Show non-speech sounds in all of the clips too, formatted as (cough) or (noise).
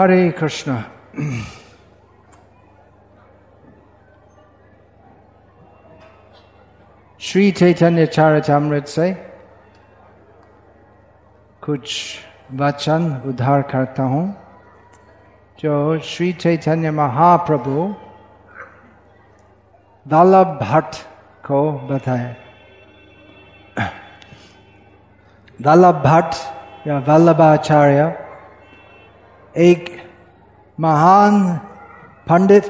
हरे कृष्ण श्री चैतन्य चरितमृत से कुछ वचन उद्धार करता हूँ। जो श्री चैतन्य महाप्रभु वल्लभ भट्ट को बताए। वल्लभ भट्ट या वल्लभाचार्य एक महान पंडित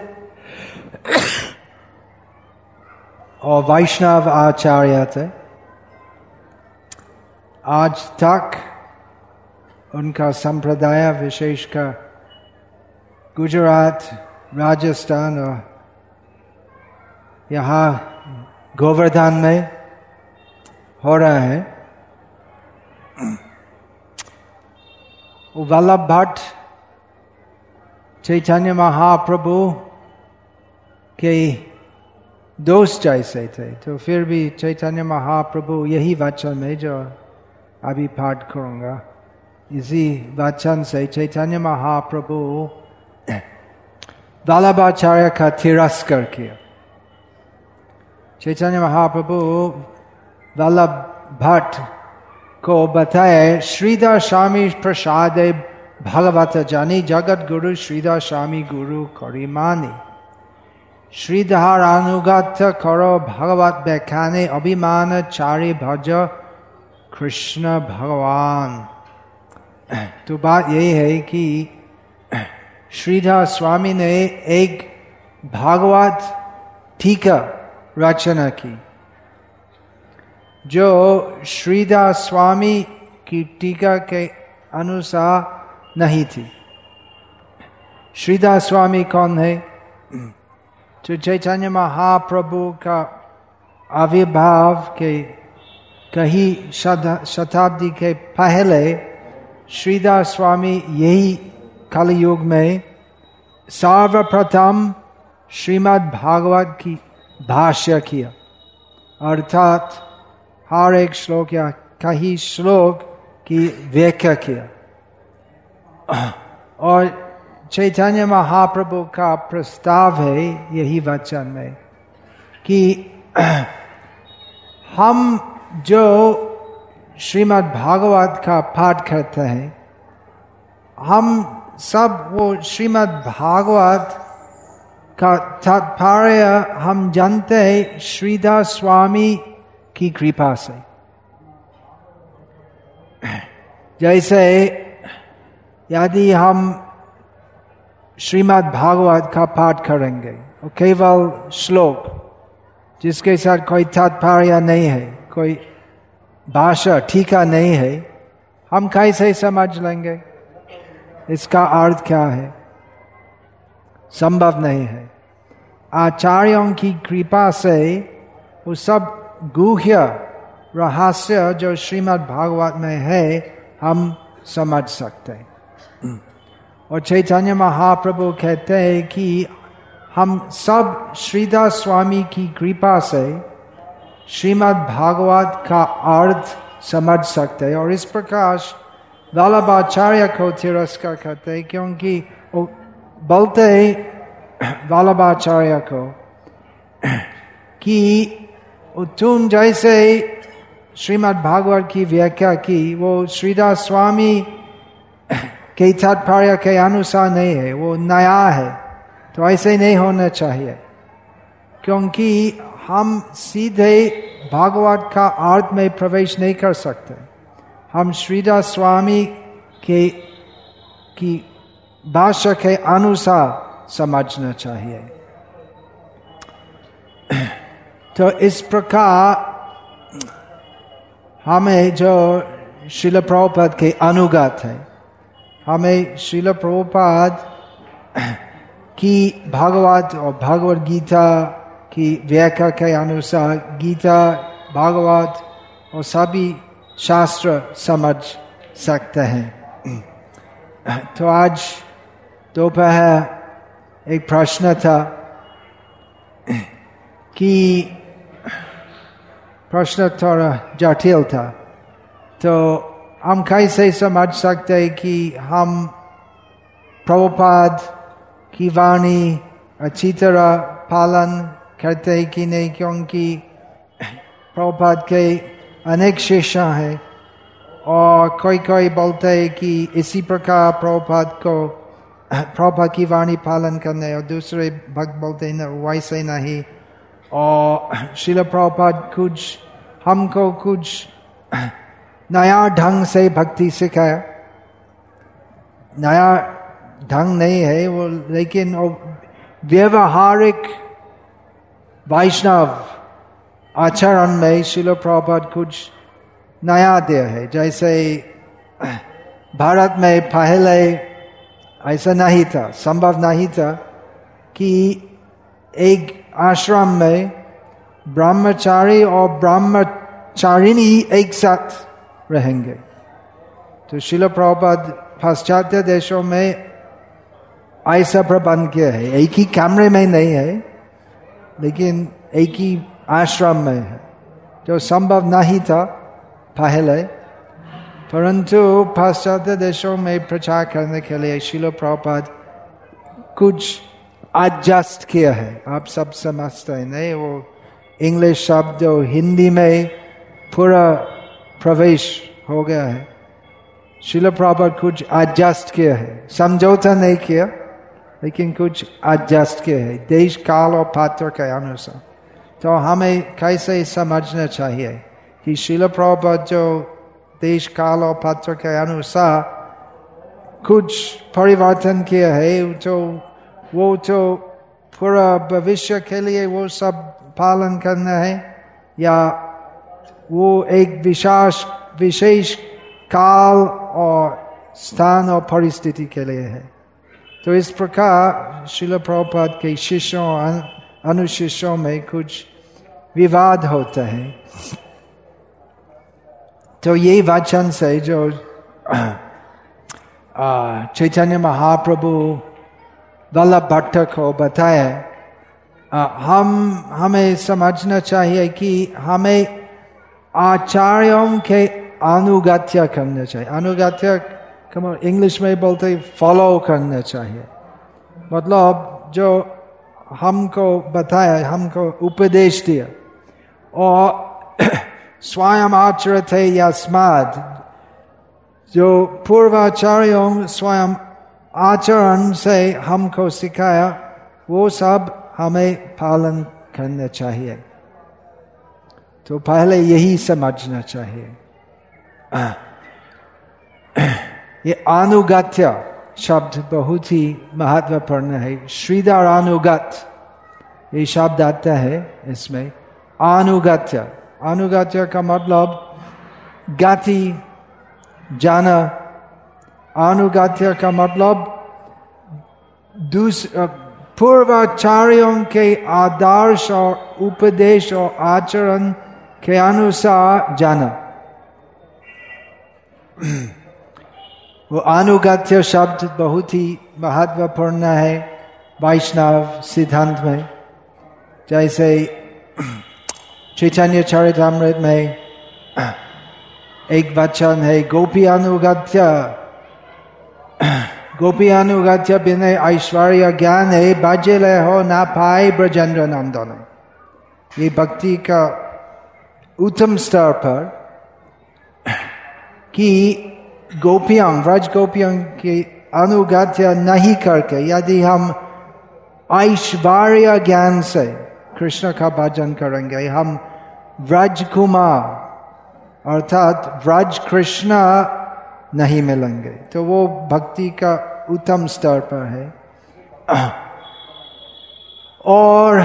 और वैष्णव आचार्य थे। आज तक उनका संप्रदाय विशेषकर गुजरात, राजस्थान और यहाँ गोवर्धन में हो रहा है। वल्लभ भट्ट चैतन्य महाप्रभु के दोस्त जैसे थे। तो फिर भी चैतन्य महाप्रभु यही वचन में जो अभी पाठ करूँगा। इसी वचन से चैतन्य महाप्रभु वल्लभाचार्य का तिरस्कार किया। चैतन्य महाप्रभु वल्लभ भट्ट को बताए, श्रीधर स्वामी प्रसाद भगवत जानी जगत गुरु श्रीधर स्वामी गुरु करिमानी श्रीधर अनुगत करो भगवत व्याख्याने अभिमान चारी भज कृष्ण भगवान तो बात यही है कि श्रीधर स्वामी ने एक भागवत टीका रचना की जो श्रीदास स्वामी की टीका के अनुसार नहीं थी। श्रीदास स्वामी कौन है? तो चैतन्य महाप्रभु का आविर्भाव के कहीं शताब्दी के पहले श्रीदास स्वामी यही कलयुग में सर्वप्रथम श्रीमद् भागवत की भाष्य किया। अर्थात हर एक श्लोक या कई श्लोक की व्याख्या किया। (clears throat) और चैतन्य महाप्रभु का प्रस्ताव है यही वचन में कि (clears throat) हम जो श्रीमद् भागवत का पाठ करते हैं, हम सब वो श्रीमद् भागवत का तात्पर्य हम जानते हैं श्रीदास स्वामी की कृपा से। (clears throat) जैसे यदि हम श्रीमद् भागवत का पाठ करेंगे और केवल श्लोक, जिसके साथ कोई तात्पर्य नहीं है, कोई भाषा ठीका नहीं है, हम कैसे समझ लेंगे? इसका अर्थ क्या है? संभव नहीं है। आचार्यों की कृपा से वो सब गुह्य रहस्य जो श्रीमद् भागवत में है, हम समझ सकते हैं। और चैतन्य महाप्रभु कहते हैं कि हम सब श्रीदास स्वामी की कृपा से श्रीमद् भागवत का अर्थ समझ सकते हैं। और इस प्रकार वल्लभाचार्य को तिरस्कार करते हैं क्योंकि वो बोलते हैं (clears throat) वल्लभाचार्य को (clears throat) कि तुम जैसे श्रीमद् भागवत की व्याख्या की, वो श्रीदास स्वामी के तात्पर्य के अनुसार नहीं है वो नया है तो ऐसे नहीं होना चाहिए क्योंकि हम सीधे भागवत का अर्थ में प्रवेश नहीं कर सकते हम श्रीदास स्वामी के की भाषा के अनुसार समझना चाहिए तो इस प्रकार हमें जो शिल प्रभुपाद के अनुगत है हमें शिल प्रभुपाद की भागवत और भागवत गीता की व्याख्या के अनुसार गीता, भागवत और सभी शास्त्र समझ सकते हैं। तो आज दोपहर एक प्रश्न था कि प्रश्न थोड़ा जटिल था। तो हम कैसे समझ सकते कि हम प्रभुपाद की वाणी अच्छी तरह पालन करते हैं कि नहीं, क्योंकि प्रभुपाद के अनेक शिष्य हैं और कोई कोई बोलते हैं कि इसी प्रकार प्रभुपाद को, प्रभुपाद की वाणी पालन करने और दूसरे भक्त बोलते हैं वैसे नहीं। और शिल प्रभुपाद कुछ, हमको कुछ नया ढंग से भक्ति सिखाया नया ढंग नहीं है वो, लेकिन वो व्यवहारिक वैष्णव आचरण में शिलो प्रभात कुछ नया दिया है। जैसे भारत में पहले ऐसा नहीं था, संभव नहीं था कि एक आश्रम में ब्रह्मचारी और ब्रह्मचारिणी एक साथ रहेंगे। तो शिल प्रभात पाश्चात्य देशों में ऐसा प्रबंध किया है। एक ही कैमरे में नहीं है, लेकिन एक ही आश्रम में है। जो संभव नहीं था, पहले। परंतु पाश्चात्य देशों में प्रचार करने के लिए शिलो प्रपात कुछ एडजस्ट किया है। आप सब समझते हैं, नहीं? वो इंग्लिश शब्द हिंदी में पूरा प्रवेश हो गया है। शिल प्रपात कुछ एडजस्ट किया है। समझौता नहीं किया, लेकिन कुछ एडजस्ट किए है। देश, काल और पात्र के अनुसार। तो हमें कैसे समझना चाहिए कि शिल प्रभुपद जो देश, काल और पात्र के अनुसार कुछ परिवर्तन किया है तो वो तो पूरा भविष्य के लिए वो सब पालन करना है, या वो एक विशेष विशेष काल और स्थान और परिस्थिति के लिए है। तो इस प्रकार शिल प्रभुपाद के शिष्यों अनुशिष्यों में कुछ विवाद होता है। तो ये वचन से जो चैतन्य महाप्रभु वल्लभ भट्ट को बताया हम, हमें समझना चाहिए कि हमें आचार्यों के अनुगत्य करना चाहिए अनुगत्य इंग्लिश में बोलते फॉलो करना चाहिए मतलब जो हमको बताया, हमको उपदेश दिया। और (clears throat) स्वयं आचरित है या स्माद। जो पूर्वाचार्यों स्वयं आचरण से हमको सिखाया, वो सब हमें पालन करना चाहिए। तो पहले यही समझना चाहिए। ये अनुगत्य शब्द बहुत ही महत्वपूर्ण है। श्रीधर अनुगत ये शब्द आता है इसमें। अनुगत्य अनुगत्य का मतलब गति जाना। अनुगत्य का मतलब पूर्वाचार्यों के आदर्श और उपदेश और आचरण के अनुसार जाना वो अनुगत्य शब्द बहुत ही महत्वपूर्ण है वैष्णव सिद्धांत में। जैसे चैतन्य चरितमृत में एक वचन है, गोपी अनुगत्य गोपी अनुगत्य बिना ऐश्वर्य ज्ञान है, बाजल हो ना पाए ब्रजेंद्र नंदन। ये भक्ति का उत्तम स्तर पर कि गोपियाँ व्रज गोपियों की अनुगत्य नहीं करके यदि हम ऐश्वर्य ज्ञान से कृष्ण का भजन करेंगे हम व्रज कुमार अर्थात व्रज कृष्ण नहीं मिलेंगे तो वो भक्ति का उत्तम स्तर पर है और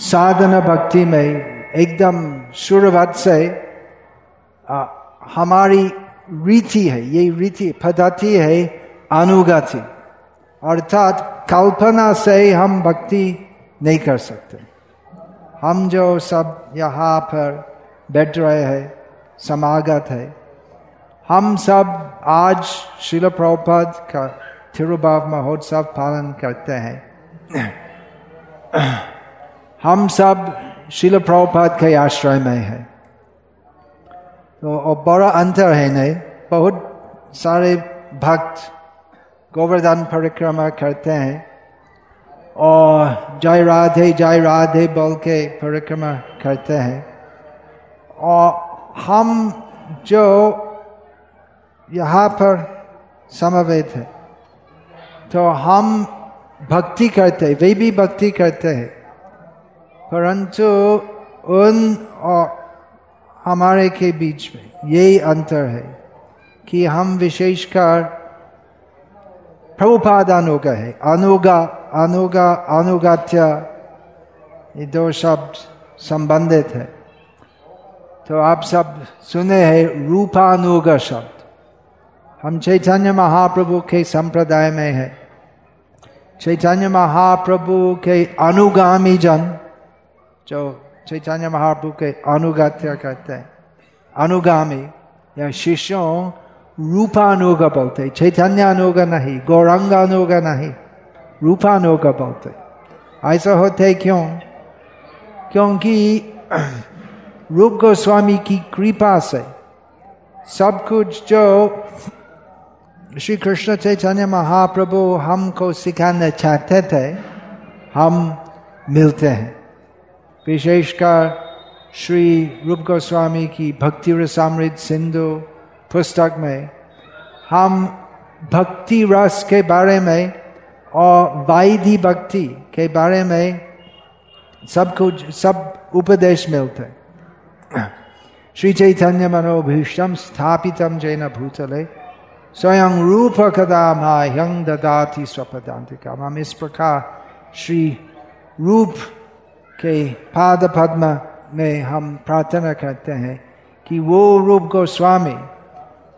साधना भक्ति में एकदम शुरुआत से हमारी रीति है, ये रीति, पद्धति है अनुगति। अर्थात कल्पना से हम भक्ति नहीं कर सकते। हम जो सब यहाँ पर बैठ रहे हैं, समागत है, हम सब आज शिल प्रभुपद का थिरुभाव महोत्सव पालन करते हैं। हम सब शिल प्रभुपद के आश्रय में है। तो और बड़ा अंतर है नहीं। बहुत सारे भक्त गोवर्धन परिक्रमा करते हैं। और जय राधे जय राधे बोल के परिक्रमा करते हैं। और हम जो यहाँ पर समवेत है तो हम भक्ति करते हैं, वे भी भक्ति करते हैं। परंतु उन और हमारे के बीच में यही अंतर है कि हम विशेषकर प्रभुपाद अनुगा है। अनुगा अनुगा, अनुगात्य, ये दो शब्द संबंधित है। तो आप सब सुने हैं रूपानुग शब्द। हम चैतन्य महाप्रभु के संप्रदाय में है। चैतन्य महाप्रभु के अनुगामी जन। जो चैतन्य महाप्रभु के अनुगात्य कहते हैं। अनुगामी, या शिष्यों रूपानुग बोलते चैतन्य अनुग नहीं, गौरंग अनुग नहीं, रूपानुग बोलते ऐसा होते क्यों? क्योंकि (clears throat) रूप गोस्वामी की कृपा से सब कुछ जो श्री कृष्ण चैतन्य महाप्रभु हमको सिखाना चाहते थे, हम मिलते हैं। विशेषकर श्री रूप गोस्वामी की भक्ति रसामृत सिंधु पुस्तक में हम भक्ति रस के बारे में और वाइधि भक्ति के बारे में सब कुछ, सब उपदेश मिलते श्री चैतन्य मनोभीष्टम स्थापितम जैन भूतले, स्वयं रूप कदा माह्यंग ददाति स्वपदांतिका हम इस प्रकार श्री रूप के पाद पद्म में हम प्रार्थना करते हैं कि वो रूप गोस्वामी,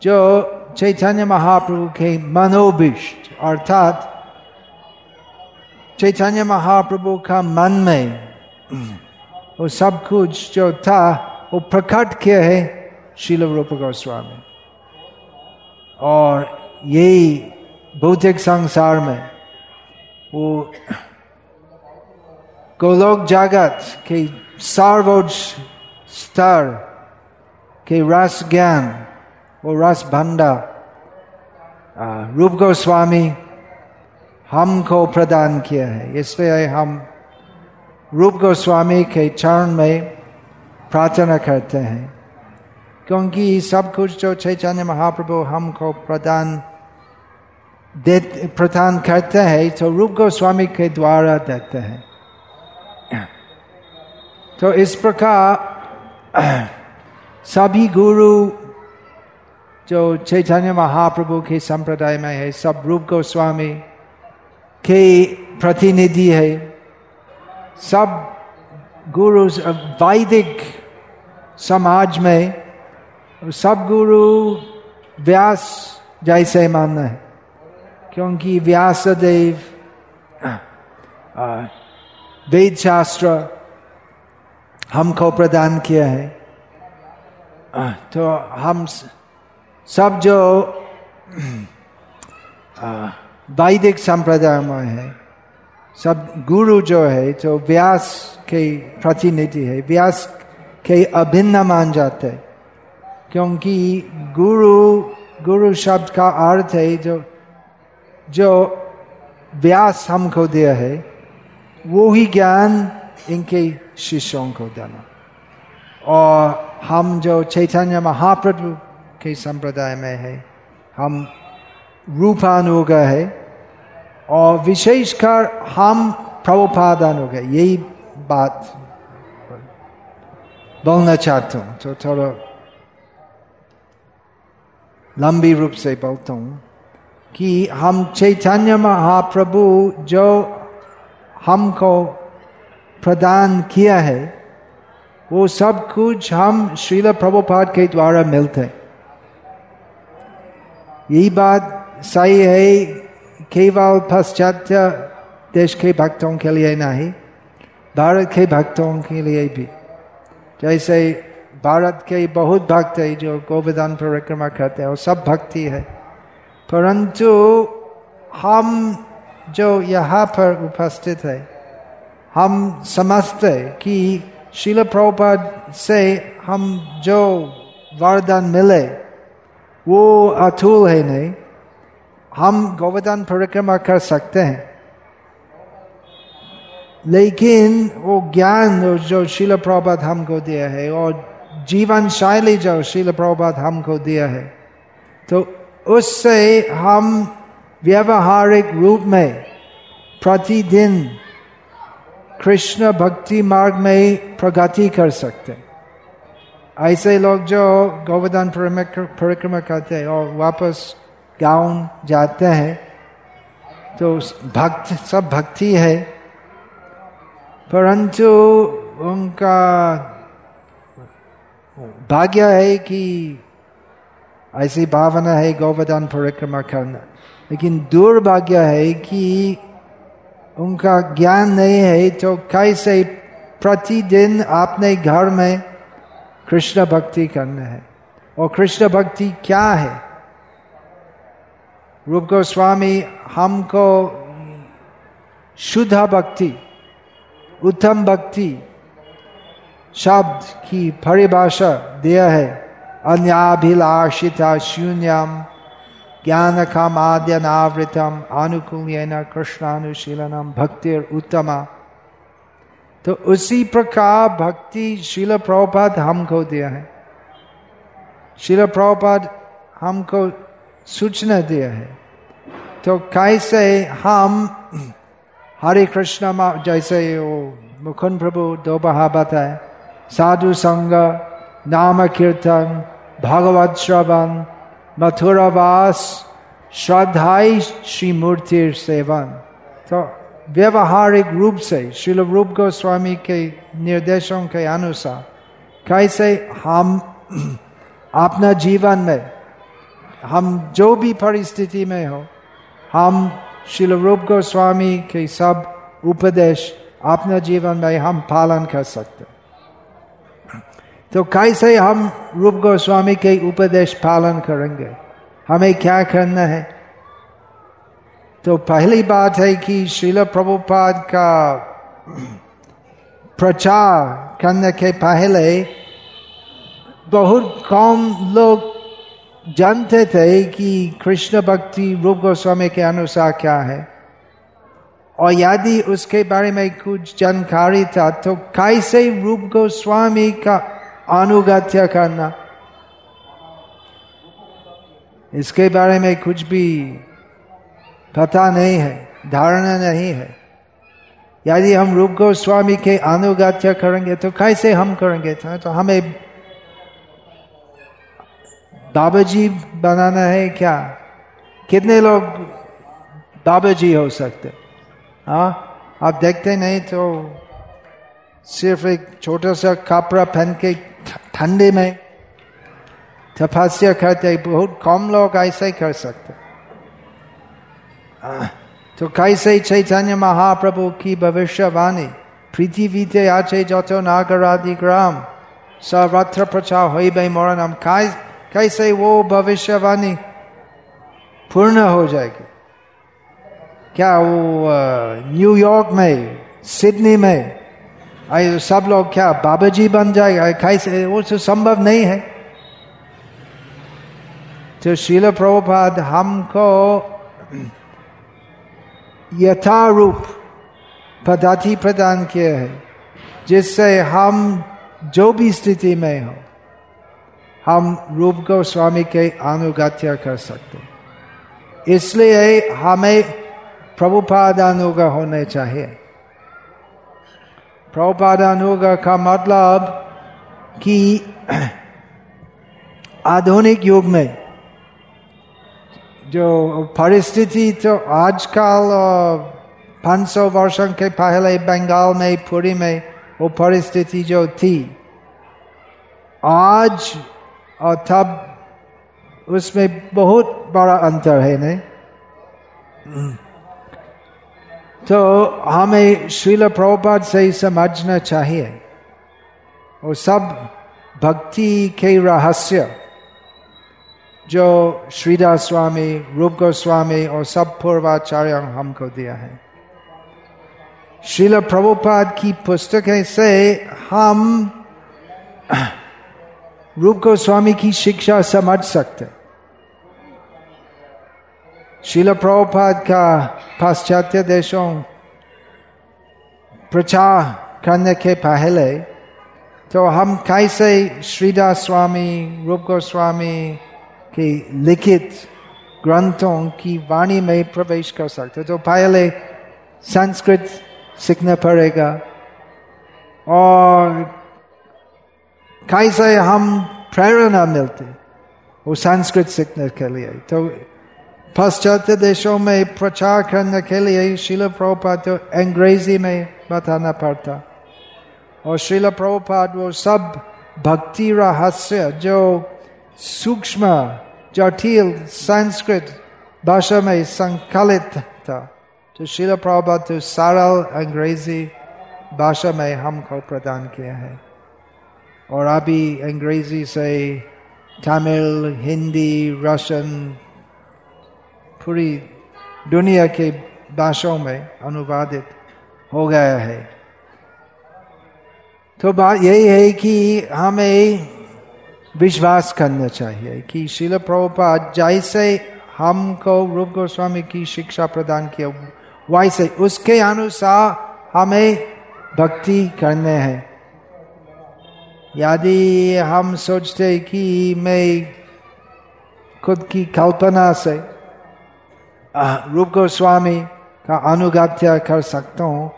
जो चैतन्य महाप्रभु के मनोभिष्ट अर्थात चैतन्य महाप्रभु का मन में, वो सब कुछ जो था, वो प्रकट किया है शिल रूप गोस्वामी। और यही भौतिक संसार में वो गोलोक जागत के सर्वोच्च स्तर के रस ज्ञान वो रस भंडा रूप गोस्वामी हमको प्रदान किया है इसलिए हम रूप गोस्वामी के चरण में प्रार्थना करते हैं क्योंकि सब कुछ जो चैतन्य महाप्रभु हमको प्रदान दे प्रदान करते हैं तो रूप गोस्वामी के द्वारा देते हैं तो इस प्रकार सभी गुरु जो चैतन्य महाप्रभु के संप्रदाय में है, सब रूप गोस्वामी के प्रतिनिधि है, सब गुरु वैदिक समाज में, सब गुरु व्यास जैसे मानना है, क्योंकि व्यासदेव वेद शास्त्र हमको प्रदान किया है। तो हम सब जो वैदिक संप्रदाय में है सब गुरु जो है तो व्यास के प्रतिनिधि है व्यास के अभिन्न मान जाते हैं। क्योंकि गुरु गुरु शब्द का अर्थ है जो जो व्यास हमको दिया है वो ही ज्ञान इनके शिष्यों को देना और हम जो चैतन्य महाप्रभु के संप्रदाय में है हम रूपानुग है और विशेषकर हम प्रभुपादानुग है यही बात बोलना चाहता हूँ तो थोड़ा लंबी रूप से बोलता हूँ कि हम चैतन्य महाप्रभु जो हमको प्रदान किया है, वो सब कुछ हम श्रील प्रभुपाद के द्वारा मिलते हैं। यही बात सही है, केवल पाश्चात्य देश के भक्तों के लिए नहीं, भारत के भक्तों के लिए भी। जैसे भारत के बहुत भक्त है जो गोवर्धन परिक्रमा करते हैं, वो सब भक्ति है। परंतु हम जो यहाँ पर उपस्थित है हम समझते कि शिल प्रभुपद से हम जो वरदान मिले, वो अतुल है नहीं। हम गोवर्धन परिक्रमा कर सकते हैं। लेकिन वो ज्ञान जो शिल प्रभात हमको दिया है और जीवन शैली जो शिल प्रभात हमको दिया है तो उससे हम व्यवहारिक रूप में प्रतिदिन कृष्ण भक्ति मार्ग में प्रगति कर सकते ऐसे लोग जो गोवर्धन परिक्रमा करते हैं और वापस गाँव जाते हैं तो भक्त सब भक्ति है परंतु उनका भाग्य है कि ऐसी भावना है गोवर्धन परिक्रमा करना लेकिन दुर्भाग्य है कि उनका ज्ञान नहीं है तो कैसे प्रतिदिन अपने घर में कृष्ण भक्ति करना है? और कृष्ण भक्ति क्या है? रूप गोस्वामी, हमको शुद्ध भक्ति, उत्तम भक्ति शब्द की परिभाषा दिया है। अन्याभिलाषिता शून्यम ज्ञान कामाद्यनावृतम अनुकूल कृष्णानुशीलनम भक्ति उत्तमा तो उसी प्रकार भक्ति शिल प्रभुपाद हमको दिया है। शिल प्रभुपाद हमको सूचना दिया है। तो कैसे हम हरे कृष्ण जैसे वो मुकुंद प्रभु दो बहा बताए, साधु संग, नाम कीर्तन, भगवत श्रवण मथुरावास श्रद्धाई श्री मूर्ति सेवन तो व्यवहारिक रूप से शिल रूप गोस्वामी के निर्देशों के अनुसार कैसे हम अपना जीवन में हम जो भी परिस्थिति में हो हम शिल रूप गोस्वामी के सब उपदेश अपना जीवन में हम पालन कर सकते तो कैसे हम रूप गोस्वामी के उपदेश पालन करेंगे? हमें क्या करना है? तो पहली बात है कि शिल प्रभुपाद का प्रचार करने के पहले बहुत कम लोग जानते थे कि कृष्ण भक्ति रूप गोस्वामी के अनुसार क्या है। और यदि उसके बारे में कुछ जानकारी था तो कैसे रूप गोस्वामी का अनुगत्य करना। इसके बारे में कुछ भी पता नहीं है, धारणा नहीं है। यदि हम रूप गोस्वामी के अनुगत्य करेंगे तो कैसे हम करेंगे? तो हमें दाबाजी बनाना है क्या? कितने लोग दाबाजी हो सकते? हाँ आप देखते नहीं तो सिर्फ़ एक छोटा सा कपड़ा पहन के ठंडे में तपस्या करते बहुत कम लोग ऐसे ही कर सकते तो कैसे चैतन्य महाप्रभु की भविष्यवाणी पृथ्वी आचे जो नागरादि ग्राम सर्वत्र प्रचार हो मोरनम कैसे वो भविष्यवाणी पूर्ण हो जाएगी? क्या वो न्यूयॉर्क में सिडनी में आई सब लोग क्या बाबा जी बन जाए कैसे वो तो संभव नहीं है। तो शील प्रभुपाद, हमको यथारूप पदार्थी प्रदान किए है, जिससे हम जो भी स्थिति में हो, हम रूप गोस्वामी के अनुगत्य कर सकते इसलिए हमें प्रभुपाद अनुग होने चाहिए। प्रभुपाद अनुग का मतलब कि आधुनिक युग में जो परिस्थिति तो आजकल पाँच सौ वर्षों के पहले बंगाल में पुरी में वो परिस्थिति जो थी आज और तब उसमें बहुत बड़ा अंतर है नहीं तो हमें श्रील प्रभुपाद से ही समझना चाहिए। और सब भक्ति के रहस्य जो श्रीदास स्वामी, रूप गोस्वामी और सब पूर्वाचार्य हमको दिया है। श्रील प्रभुपाद की पुस्तकें से हम (clears throat) रूप गोस्वामी की शिक्षा समझ सकते शिल प्रभुपाद का पाश्चात्य देशों प्रचार करने के पहले तो हम कैसे श्रीदास स्वामी रूप गोस्वामी की लिखित ग्रंथों की वाणी में प्रवेश कर सकते तो पहले संस्कृत सीखना पड़ेगा और कैसे हम प्रेरणा मिलते वो संस्कृत सीखने के लिए तो पाश्चात्य देशों में प्रचार करने के लिए शिल प्रभुपाद अंग्रेज़ी में बताना पड़ता और शिल प्रभुपाद वो सब भक्ति रहस्य जो सूक्ष्म जटिल संस्कृत भाषा में संकलित था तो शिल प्रभुपाद तो सरल अंग्रेज़ी भाषा में हमको प्रदान किया है और अभी अंग्रेज़ी से तमिल हिंदी रशियन पूरी दुनिया के भाषाओं में अनुवादित हो गया है। तो बात यही है कि हमें विश्वास करना चाहिए कि शिल प्रभुपाद जैसे हमको रूप गोस्वामी की शिक्षा प्रदान किया, वैसे उसके अनुसार हमें भक्ति करने हैं। यदि हम सोचते कि मैं खुद की कल्पना से रूप गोस्वामी का अनुगत्य कर सकता हूँ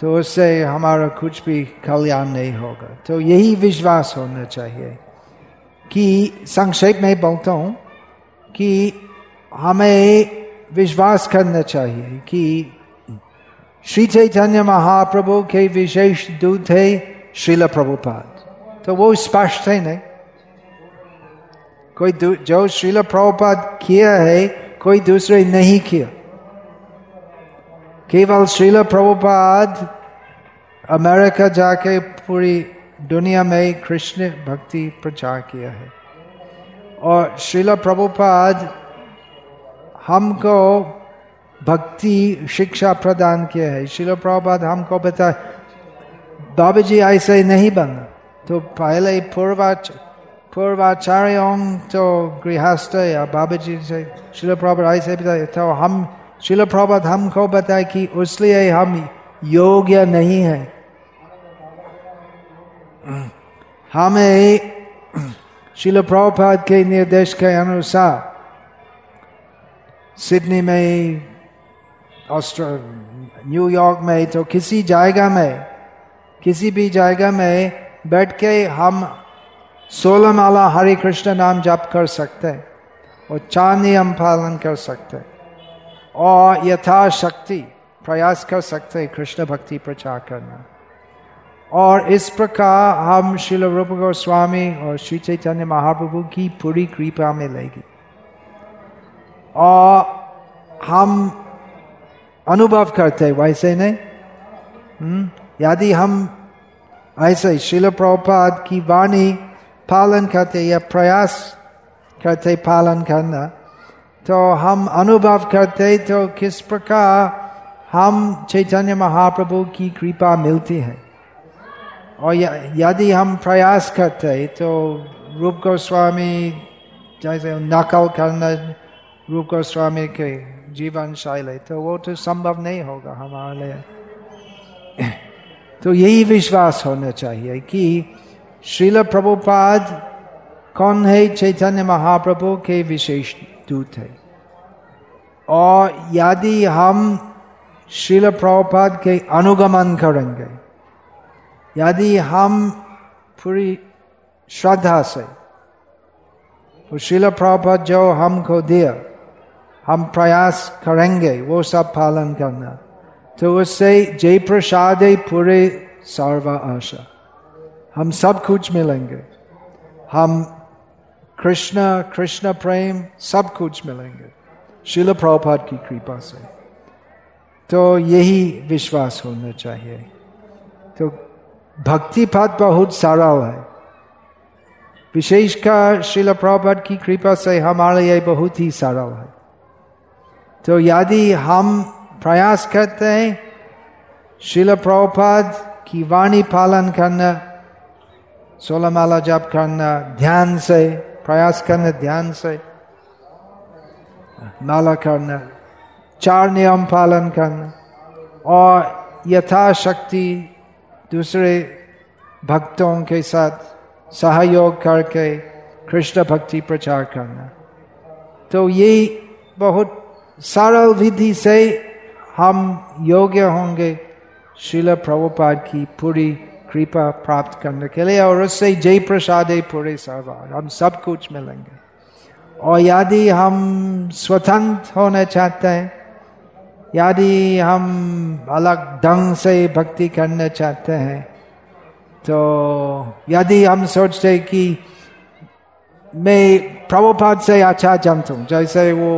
तो उससे हमारा कुछ भी कल्याण नहीं होगा। तो यही विश्वास होना चाहिए कि संक्षेप में बोलता हूँ कि हमें विश्वास करना चाहिए कि श्री चैतन्य महाप्रभु के विशेष दूत है श्रील प्रभुपाद। तो वो स्पष्ट है नहीं कोई जो श्रील प्रभुपाद किया है कोई दूसरे नहीं किया। केवल श्रील प्रभुपाद अमेरिका जाके पूरी दुनिया में कृष्ण भक्ति प्रचार किया है। और श्रील प्रभुपाद हमको भक्ति शिक्षा प्रदान किया है। शिल प्रभुपाद हमको बता बाबा जी ऐसे नहीं बना तो पहले पूर्वाच पूर्वाचार्यों तो गृहस्थ या बाबा जी से शिल प्रभुपाद ऐसे बताए तो हम शिल प्रभुपाद हमको बताए कि उसलिए हम योग्य नहीं है हमें शिल प्रभुपाद के निर्देश के अनुसार सिडनी में ऑस्ट्र न्यूयॉर्क में तो किसी जगह में किसी भी जगह में बैठ के हम सोलह माला हरे कृष्ण नाम जाप कर सकते हैं और चार नियम पालन कर सकते और यथाशक्ति प्रयास कर सकते कृष्ण भक्ति प्रचार करना। और इस प्रकार हम शिल रूप गोस्वामी और श्री चैतन्य महाप्रभु की पूरी कृपा मिलेगी और हम अनुभव करते हैं वैसे नहीं। हम्म? यदि हम ऐसे शिल प्रभुपाद की वाणी पालन करते या प्रयास करते पालन करना तो हम अनुभव करते तो किस प्रकार हम चैतन्य महाप्रभु की कृपा मिलती है और यदि हम प्रयास करते तो रूप गोस्वामी जैसे नकल करना रूप गोस्वामी के जीवन शैली तो वो तो संभव नहीं होगा हमारे लिए तो यही विश्वास होना चाहिए कि श्रील प्रभुपाद कौन है चैतन्य महाप्रभु के विशेष दूत है और यदि हम श्रील प्रभुपाद के अनुगमन करेंगे यदि हम पूरी श्रद्धा से तो शिल प्रभुपाद जो हमको दिया हम प्रयास करेंगे वो सब पालन करना तो उससे जय प्रसाद पूरे सर्व आशा हम सब कुछ मिलेंगे। हम कृष्ण कृष्ण प्रेम, सब कुछ मिलेंगे। शिल प्रभुपाद की कृपा से। तो यही विश्वास होना चाहिए। तो भक्ति पद बहुत सरल है। विशेषकर शिल प्रभुपाद की कृपा से हमारे लिए बहुत ही सरल है। तो यदि हम प्रयास करते हैं, शिल प्रभुपाद की वाणी पालन करना सोलह माला जप करना ध्यान से प्रयास करना ध्यान से माला करना चार नियम पालन करना और यथाशक्ति दूसरे भक्तों के साथ सहयोग करके कृष्ण भक्ति प्रचार करना तो ये बहुत सरल विधि से हम योग्य होंगे शिल प्रभुपाद की पूरी कृपा प्राप्त करने के लिए और उससे जय प्रसाद पूरे सरवार हम सब कुछ मिलेंगे और यदि हम स्वतंत्र होना चाहते हैं यदि हम अलग ढंग से भक्ति करना चाहते हैं तो यदि हम सोचते कि मैं प्रभुपाद से अच्छा जानता हूँ जैसे वो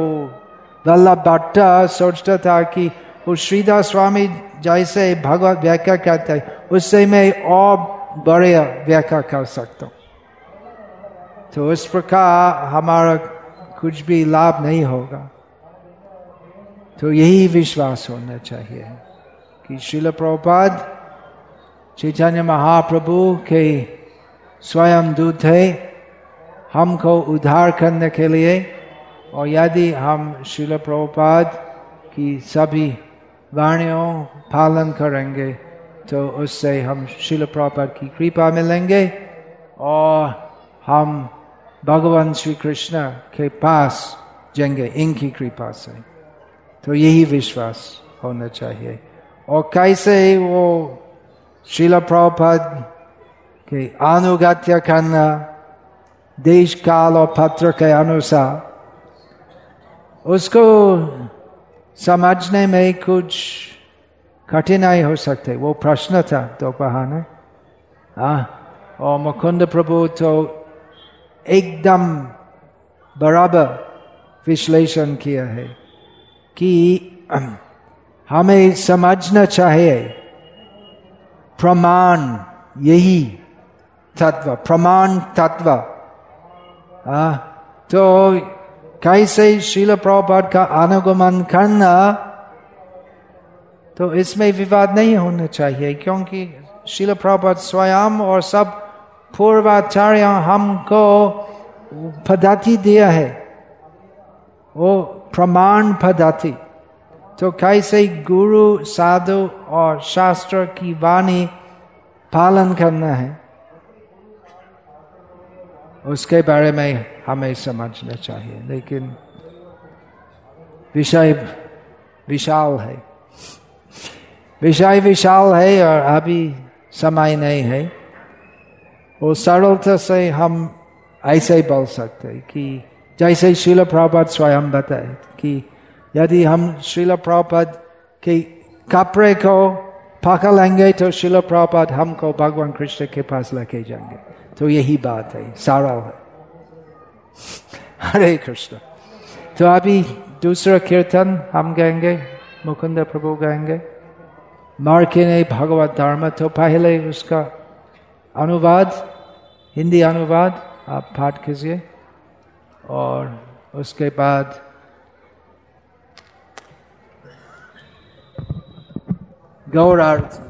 वल्लभ भट्ट सोचता था कि वो श्रीदास स्वामी जैसे भगवत व्याख्या करते हैं उससे मैं और बड़े व्याख्या कर सकता हूँ। तो इस प्रकार हमारा कुछ भी लाभ नहीं होगा। तो यही विश्वास होना चाहिए कि शिल प्रभुपाद, चैतन्य महाप्रभु के स्वयं दूत है, हमको उद्धार करने के लिए, और यदि हम शिल प्रभुपाद की सभी वाणियों पालन करेंगे तो उससे हम शिल प्रभुपाद की कृपा मिलेंगे और हम भगवान श्री कृष्ण के पास जाएँगे, इनकी कृपा से। तो यही विश्वास होना चाहिए। और कैसे वो शिल प्रभुपद के अनुगत्य करना, देश काल और पत्र के अनुसार, उसको समझने में कुछ कठिनाई हो सकते। वो प्रश्न था तो बहाने हाँ और मुकुंद प्रभु तो एकदम बराबर विश्लेषण किया है कि हमें समझना चाहिए प्रमाण यही तत्व प्रमाण तत्व। आ, तो कैसे शील प्रभुपाद का अनुगमन करना तो इसमें विवाद नहीं होना चाहिए, क्योंकि शिल प्रभुपाद स्वयं और सब पूर्वाचार्य हमको पद्धति दिया है। वो प्रमाण पद्धति तो कैसे गुरु, साधु और शास्त्र की वाणी पालन करना है? उसके बारे में हमें समझना चाहिए, लेकिन विषय विशाल है। विषय विशाल है और अभी समय नहीं है वो सरलता से हम ऐसे ही बोल सकते हैं कि जैसे शिल प्रभात स्वयं बताए कि यदि हम शिल प्रभात के कपड़े को पकड़ लेंगे तो शिल प्रभात हमको भगवान कृष्ण के पास लेके जाएँगे तो यही बात है सारा है हरे कृष्ण तो अभी दूसरा कीर्तन हम गाएँगे मुकुंद प्रभु गाएँगे मार्के ने भगवत धर्म तो पहले उसका अनुवाद, हिंदी अनुवाद, आप पाठ कीजिए। और उसके बाद गौरार्थ